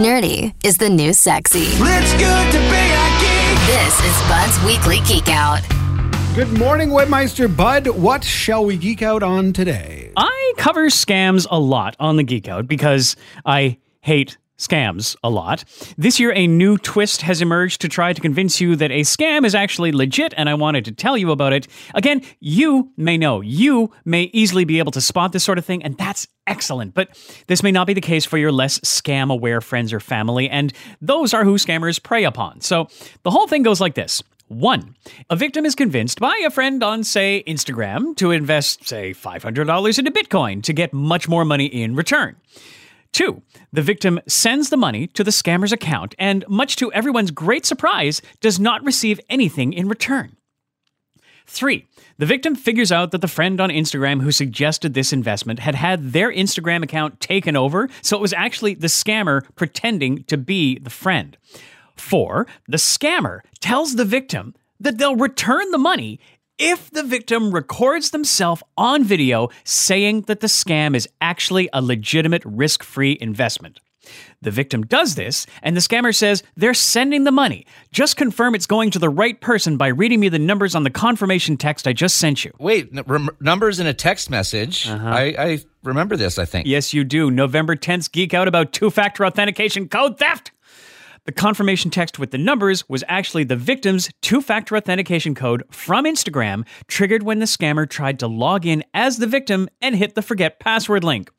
Nerdy is the new sexy. It's good to be a geek. This is Bud's Weekly Geek Out. Good morning, Webmeister Bud. What shall we geek out on today? I cover scams a lot on the Geek Out because I hate scams a lot. This year, a new twist has emerged to try to convince you that a scam is actually legit, and I wanted to tell you about it. Again, you may know, you may easily be able to spot this sort of thing, and that's excellent. But this may not be the case for your less scam aware friends or family, and those are who scammers prey upon. So the whole thing goes like this. One, a victim is convinced by a friend on, say, Instagram to invest, say, $500 into Bitcoin to get much more money in return. Two, the victim sends the money to the scammer's account and, much to everyone's great surprise, does not receive anything in return. Three, the victim figures out that the friend on Instagram who suggested this investment had had their Instagram account taken over, so it was actually the scammer pretending to be the friend. Four, the scammer tells the victim that they'll return the money if the victim records themselves on video saying that the scam is actually a legitimate risk free investment. The victim does this, and the scammer says they're sending the money. Just confirm it's going to the right person by reading me the numbers on the confirmation text I just sent you. Wait, n- rem- numbers in a text message. Uh-huh. I, I remember this, I think. Yes, you do. November 10th geek out about two factor authentication code theft. The confirmation text with the numbers was actually the victim's two factor authentication code from Instagram, triggered when the scammer tried to log in as the victim and hit the forget password link.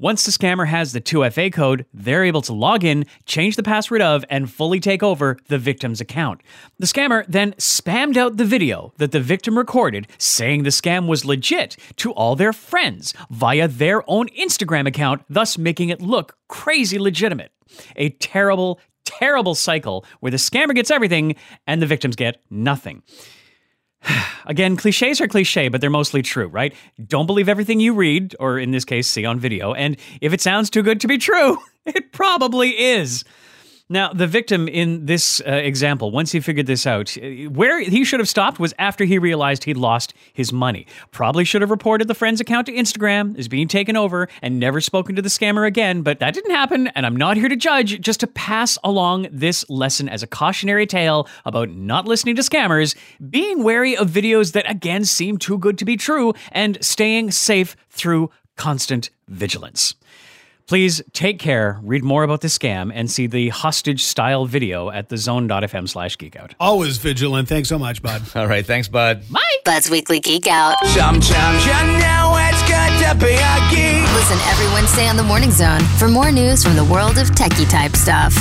Once the scammer has the 2FA code, they're able to log in, change the password of, and fully take over the victim's account. The scammer then spammed out the video that the victim recorded saying the scam was legit to all their friends via their own Instagram account, thus making it look crazy legitimate. A terrible, terrible cycle where the scammer gets everything and the victims get nothing. Again, cliches are cliche, but they're mostly true, right? Don't believe everything you read, or in this case, see on video. And if it sounds too good to be true, it probably is. Now, the victim in this uh, example, once he figured this out, uh, where he should have stopped was after he realized he'd lost his money. Probably should have reported the friend's account to Instagram as being taken over and never spoken to the scammer again, but that didn't happen, and I'm not here to judge, just to pass along this lesson as a cautionary tale about not listening to scammers, being wary of videos that again seem too good to be true, and staying safe through constant vigilance. Please take care, read more about the scam, and see the hostage style video at thezone.fm slash geekout. Always vigilant. Thanks so much, Bud. All right, thanks, bud. Bye. Bud's Weekly Geek Out. Sometimes you know it's good to be a geek. Listen every Wednesday on the Morning Zone for more news from the world of techie type stuff.